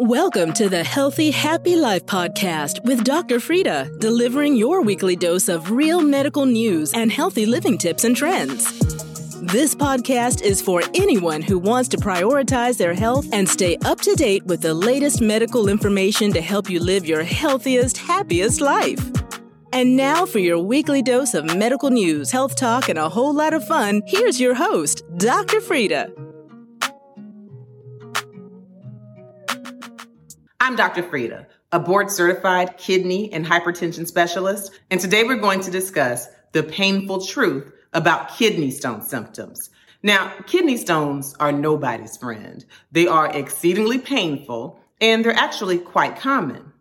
Welcome to the Healthy Happy Life podcast with Dr. Frita, delivering your weekly dose of real medical news and healthy living tips and trends. This podcast is for anyone who wants to prioritize their health and stay up to date with the latest medical information to help you live your healthiest, happiest life. And now, for your weekly dose of medical news, health talk, and a whole lot of fun, here's your host, Dr. Frita. I'm Dr. Frita, a board certified kidney and hypertension specialist, and today we're going to discuss the painful truth about kidney stone symptoms. Now, kidney stones are nobody's friend. They are exceedingly painful and they're actually quite common.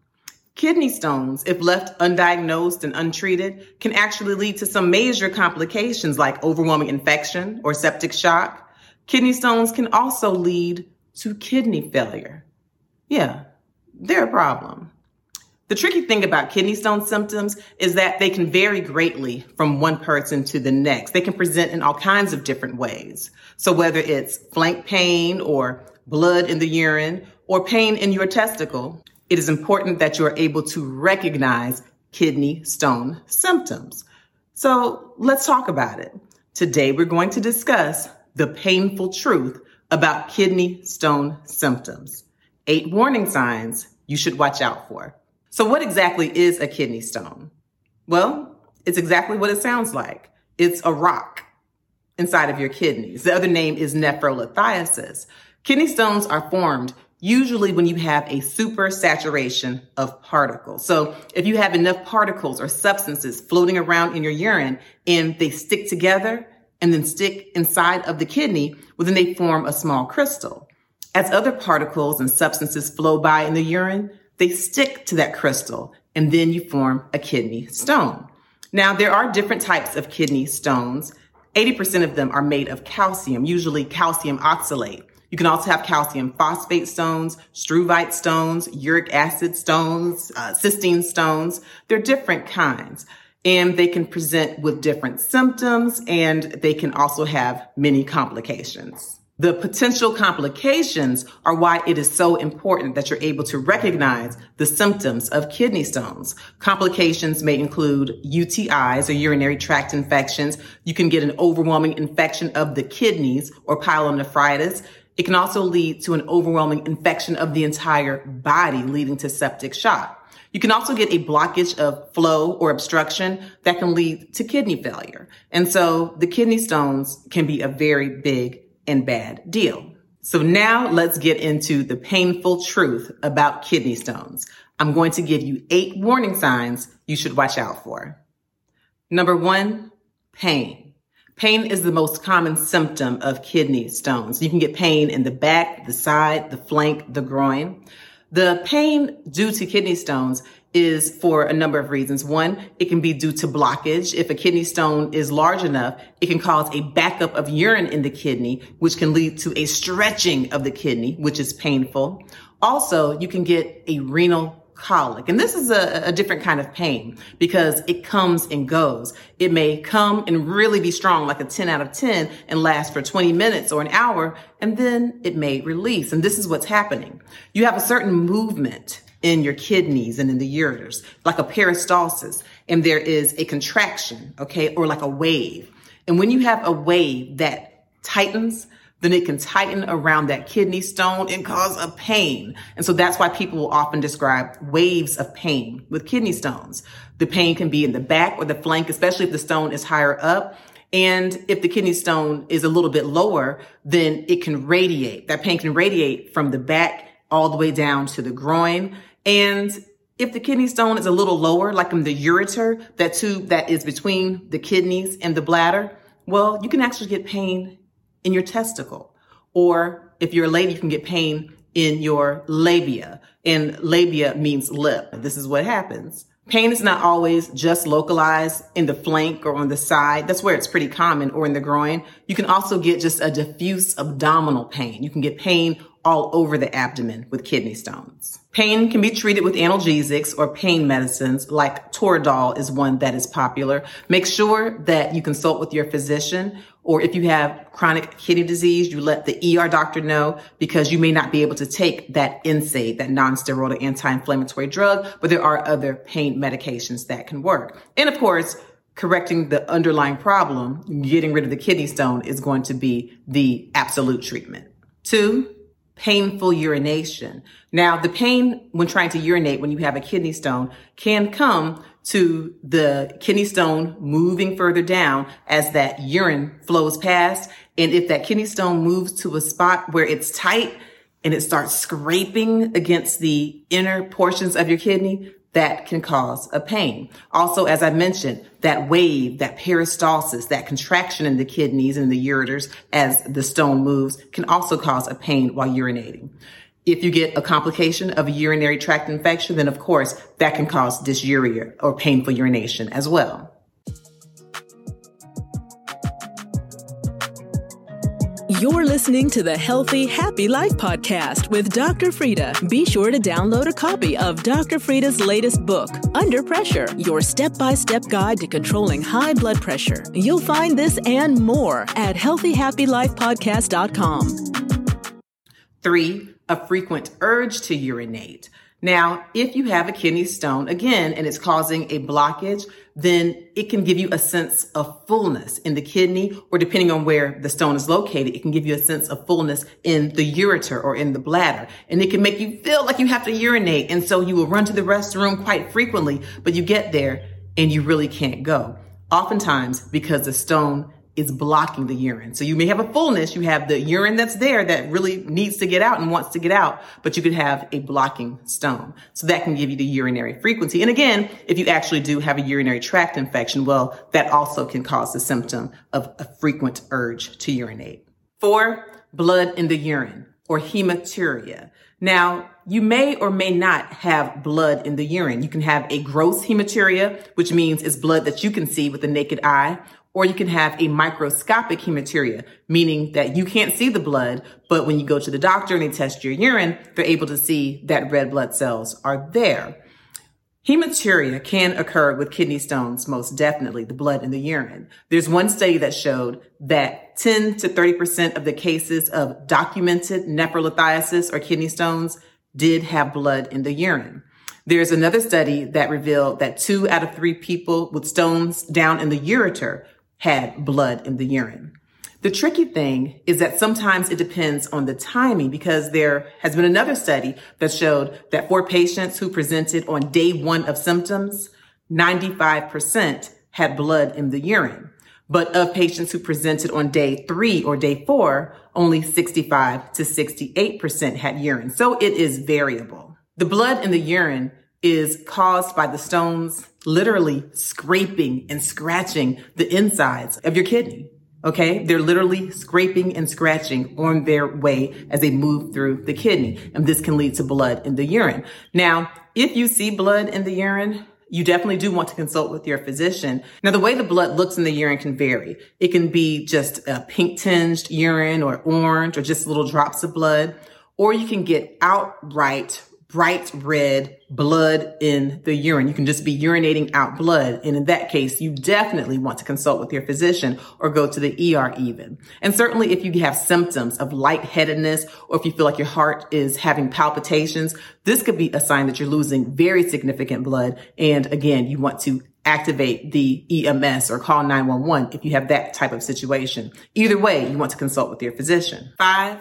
Kidney stones, if left undiagnosed and untreated, can actually lead to some major complications like overwhelming infection or septic shock. Kidney stones can also lead to kidney failure. Yeah, they're a problem. The tricky thing about kidney stone symptoms is that they can vary greatly from one person to the next. They can present in all kinds of different ways. So whether it's flank pain or blood in the urine or pain in your testicle, it is important that you are able to recognize kidney stone symptoms. So let's talk about it. Today we're going to discuss the painful truth about kidney stone symptoms eight warning signs you should watch out for. So what exactly is a kidney stone? Well, it's exactly what it sounds like. It's a rock inside of your kidneys. The other name is nephrolithiasis. Kidney stones are formed usually when you have a super saturation of particles. So if you have enough particles or substances floating around in your urine and they stick together and then stick inside of the kidney, well, then they form a small crystal. As other particles and substances flow by in the urine, they stick to that crystal and then you form a kidney stone. Now, there are different types of kidney stones. 80% of them are made of calcium, usually calcium oxalate. You can also have calcium phosphate stones, struvite stones, uric acid stones, uh, cysteine stones. They're different kinds and they can present with different symptoms and they can also have many complications. The potential complications are why it is so important that you're able to recognize the symptoms of kidney stones. Complications may include UTIs or urinary tract infections. You can get an overwhelming infection of the kidneys or pyelonephritis. It can also lead to an overwhelming infection of the entire body, leading to septic shock. You can also get a blockage of flow or obstruction that can lead to kidney failure. And so the kidney stones can be a very big and bad deal. So now let's get into the painful truth about kidney stones. I'm going to give you eight warning signs you should watch out for. Number one, pain. Pain is the most common symptom of kidney stones. You can get pain in the back, the side, the flank, the groin. The pain due to kidney stones is for a number of reasons. One, it can be due to blockage. If a kidney stone is large enough, it can cause a backup of urine in the kidney, which can lead to a stretching of the kidney, which is painful. Also, you can get a renal colic. And this is a, a, different kind of pain because it comes and goes. It may come and really be strong, like a 10 out of 10 and last for 20 minutes or an hour. And then it may release. And this is what's happening. You have a certain movement in your kidneys and in the ureters, like a peristalsis, and there is a contraction, okay, or like a wave. And when you have a wave that tightens, then it can tighten around that kidney stone and cause a pain. And so that's why people will often describe waves of pain with kidney stones. The pain can be in the back or the flank, especially if the stone is higher up. And if the kidney stone is a little bit lower, then it can radiate. That pain can radiate from the back all the way down to the groin. And if the kidney stone is a little lower, like in the ureter, that tube that is between the kidneys and the bladder, well, you can actually get pain in your testicle. Or if you're a lady, you can get pain in your labia. And labia means lip. This is what happens. Pain is not always just localized in the flank or on the side. That's where it's pretty common or in the groin. You can also get just a diffuse abdominal pain. You can get pain all over the abdomen with kidney stones. Pain can be treated with analgesics or pain medicines like Toradol is one that is popular. Make sure that you consult with your physician or if you have chronic kidney disease, you let the ER doctor know because you may not be able to take that NSAID, that non-steroidal anti-inflammatory drug, but there are other pain medications that can work. And of course, correcting the underlying problem, getting rid of the kidney stone is going to be the absolute treatment. Two, painful urination. Now, the pain when trying to urinate when you have a kidney stone can come to the kidney stone moving further down as that urine flows past. And if that kidney stone moves to a spot where it's tight and it starts scraping against the inner portions of your kidney, that can cause a pain. Also, as I mentioned, that wave, that peristalsis, that contraction in the kidneys and the ureters as the stone moves can also cause a pain while urinating. If you get a complication of a urinary tract infection, then of course that can cause dysuria or painful urination as well. You're listening to the Healthy Happy Life podcast with Dr. Frita. Be sure to download a copy of Dr. Frita's latest book, Under Pressure Your Step by Step Guide to Controlling High Blood Pressure. You'll find this and more at healthyhappylifepodcast.com. Three, a frequent urge to urinate. Now, if you have a kidney stone, again, and it's causing a blockage, then it can give you a sense of fullness in the kidney, or depending on where the stone is located, it can give you a sense of fullness in the ureter or in the bladder. And it can make you feel like you have to urinate. And so you will run to the restroom quite frequently, but you get there and you really can't go. Oftentimes because the stone is blocking the urine. So you may have a fullness. You have the urine that's there that really needs to get out and wants to get out, but you could have a blocking stone. So that can give you the urinary frequency. And again, if you actually do have a urinary tract infection, well, that also can cause the symptom of a frequent urge to urinate. Four, blood in the urine or hematuria. Now, you may or may not have blood in the urine. You can have a gross hematuria, which means it's blood that you can see with the naked eye, or you can have a microscopic hematuria, meaning that you can't see the blood, but when you go to the doctor and they test your urine, they're able to see that red blood cells are there. Hematuria can occur with kidney stones, most definitely, the blood in the urine. There's one study that showed that 10 to 30% of the cases of documented nephrolithiasis or kidney stones did have blood in the urine. There's another study that revealed that two out of three people with stones down in the ureter had blood in the urine. The tricky thing is that sometimes it depends on the timing because there has been another study that showed that for patients who presented on day one of symptoms, 95% had blood in the urine. But of patients who presented on day three or day four, only 65 to 68% had urine. So it is variable. The blood in the urine is caused by the stones literally scraping and scratching the insides of your kidney. Okay. They're literally scraping and scratching on their way as they move through the kidney. And this can lead to blood in the urine. Now, if you see blood in the urine, you definitely do want to consult with your physician. Now, the way the blood looks in the urine can vary. It can be just a pink tinged urine or orange or just little drops of blood, or you can get outright bright red blood in the urine. You can just be urinating out blood. And in that case, you definitely want to consult with your physician or go to the ER even. And certainly if you have symptoms of lightheadedness or if you feel like your heart is having palpitations, this could be a sign that you're losing very significant blood. And again, you want to activate the EMS or call 911 if you have that type of situation. Either way, you want to consult with your physician. Five,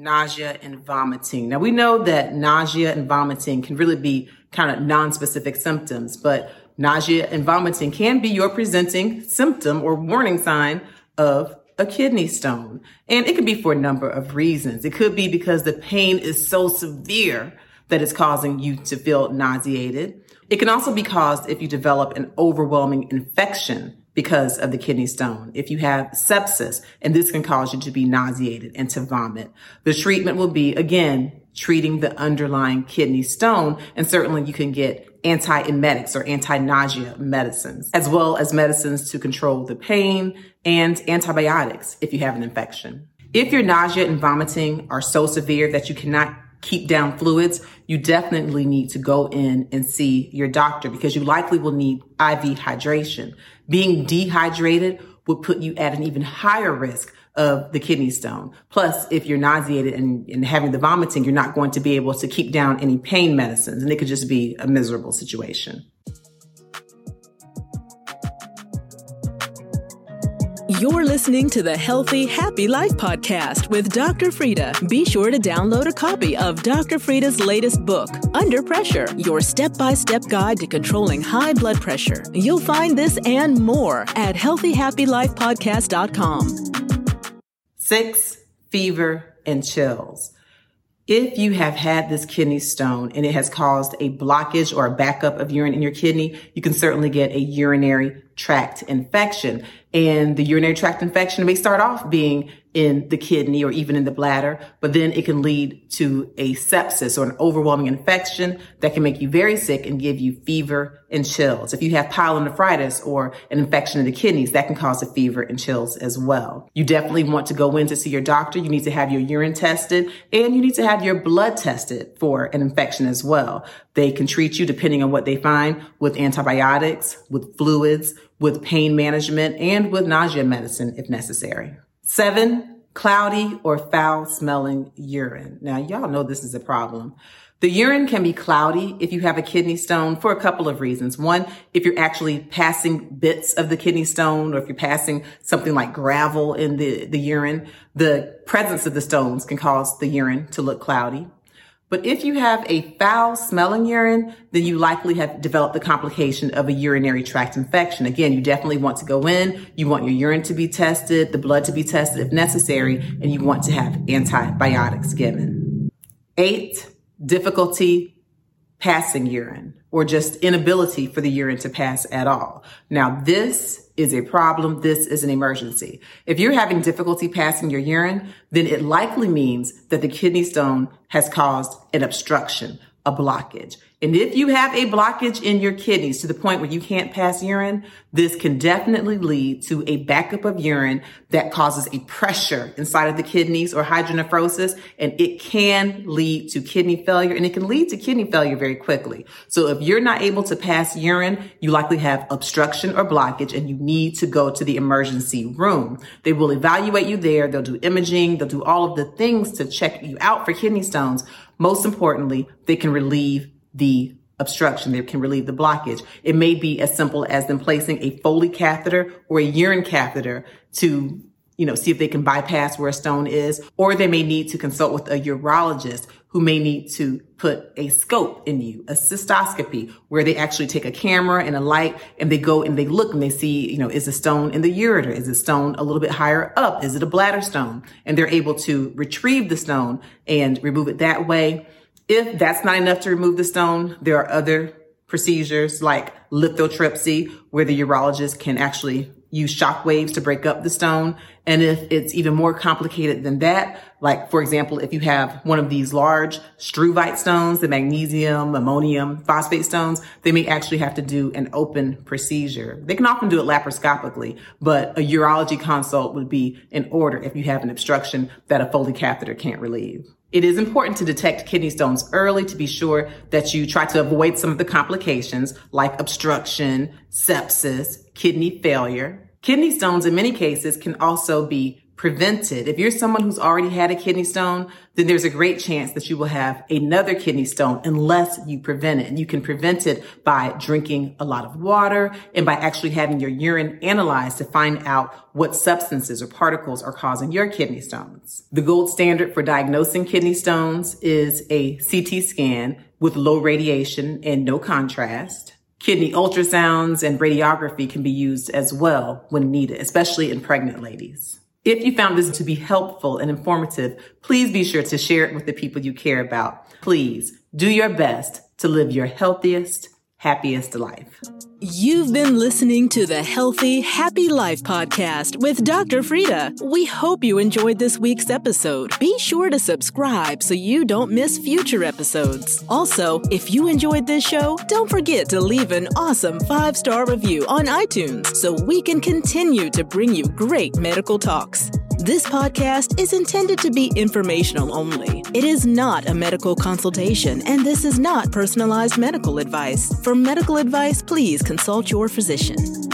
nausea and vomiting. Now we know that nausea and vomiting can really be kind of non-specific symptoms, but nausea and vomiting can be your presenting symptom or warning sign of a kidney stone. And it could be for a number of reasons. It could be because the pain is so severe that it's causing you to feel nauseated. It can also be caused if you develop an overwhelming infection because of the kidney stone. If you have sepsis, and this can cause you to be nauseated and to vomit, the treatment will be again, treating the underlying kidney stone. And certainly you can get antiemetics or anti-nausea medicines, as well as medicines to control the pain and antibiotics if you have an infection. If your nausea and vomiting are so severe that you cannot keep down fluids, you definitely need to go in and see your doctor because you likely will need IV hydration. Being dehydrated would put you at an even higher risk of the kidney stone. Plus, if you're nauseated and, and, having the vomiting, you're not going to be able to keep down any pain medicines and it could just be a miserable situation. You're listening to the Healthy Happy Life podcast with Dr. Frita. Be sure to download a copy of Dr. Frita's latest book, Under Pressure Your Step by Step Guide to Controlling High Blood Pressure. You'll find this and more at healthyhappylifepodcast.com. Six, fever and chills. If you have had this kidney stone and it has caused a blockage or a backup of urine in your kidney, you can certainly get a urinary tract infection. And the urinary tract infection may start off being in the kidney or even in the bladder, but then it can lead to a sepsis or an overwhelming infection that can make you very sick and give you fever and chills. If you have pyelonephritis or an infection in the kidneys, that can cause a fever and chills as well. You definitely want to go in to see your doctor. You need to have your urine tested and you need to have your blood tested for an infection as well. They can treat you depending on what they find with antibiotics, with fluids, with pain management, and with nausea medicine if necessary. Seven, cloudy or foul smelling urine. Now, y'all know this is a problem. The urine can be cloudy if you have a kidney stone for a couple of reasons. One, if you're actually passing bits of the kidney stone or if you're passing something like gravel in the, the urine, the presence of the stones can cause the urine to look cloudy. But if you have a foul smelling urine, then you likely have developed the complication of a urinary tract infection. Again, you definitely want to go in. You want your urine to be tested, the blood to be tested if necessary, and you want to have antibiotics given. Eight, difficulty passing urine or just inability for the urine to pass at all. Now, this is a problem. This is an emergency. If you're having difficulty passing your urine, then it likely means that the kidney stone has caused an obstruction, a blockage. And if you have a blockage in your kidneys to the point where you can't pass urine, this can definitely lead to a backup of urine that causes a pressure inside of the kidneys or hydronephrosis. And it can lead to kidney failure and it can lead to kidney failure very quickly. So if you're not able to pass urine, you likely have obstruction or blockage and you need to go to the emergency room. They will evaluate you there. They'll do imaging. They'll do all of the things to check you out for kidney stones. Most importantly, they can relieve the obstruction. They can relieve the blockage. It may be as simple as them placing a Foley catheter or a urine catheter to, you know, see if they can bypass where a stone is, or they may need to consult with a urologist who may need to put a scope in you, a cystoscopy, where they actually take a camera and a light and they go and they look and they see, you know, is a stone in the ureter? Is a stone a little bit higher up? Is it a bladder stone? And they're able to retrieve the stone and remove it that way. If that's not enough to remove the stone, there are other procedures like lithotripsy, where the urologist can actually use shock waves to break up the stone. And if it's even more complicated than that, like for example, if you have one of these large struvite stones, the magnesium, ammonium, phosphate stones, they may actually have to do an open procedure. They can often do it laparoscopically, but a urology consult would be in order if you have an obstruction that a Foley catheter can't relieve. It is important to detect kidney stones early to be sure that you try to avoid some of the complications like obstruction, sepsis, kidney failure. Kidney stones in many cases can also be prevented. If you're someone who's already had a kidney stone, then there's a great chance that you will have another kidney stone unless you prevent it. And you can prevent it by drinking a lot of water and by actually having your urine analyzed to find out what substances or particles are causing your kidney stones. The gold standard for diagnosing kidney stones is a CT scan with low radiation and no contrast. Kidney ultrasounds and radiography can be used as well when needed, especially in pregnant ladies. If you found this to be helpful and informative, please be sure to share it with the people you care about. Please do your best to live your healthiest, happiest life. You've been listening to the Healthy Happy Life podcast with Dr. Frita. We hope you enjoyed this week's episode. Be sure to subscribe so you don't miss future episodes. Also, if you enjoyed this show, don't forget to leave an awesome five star review on iTunes so we can continue to bring you great medical talks. This podcast is intended to be informational only. It is not a medical consultation, and this is not personalized medical advice. For medical advice, please consult your physician.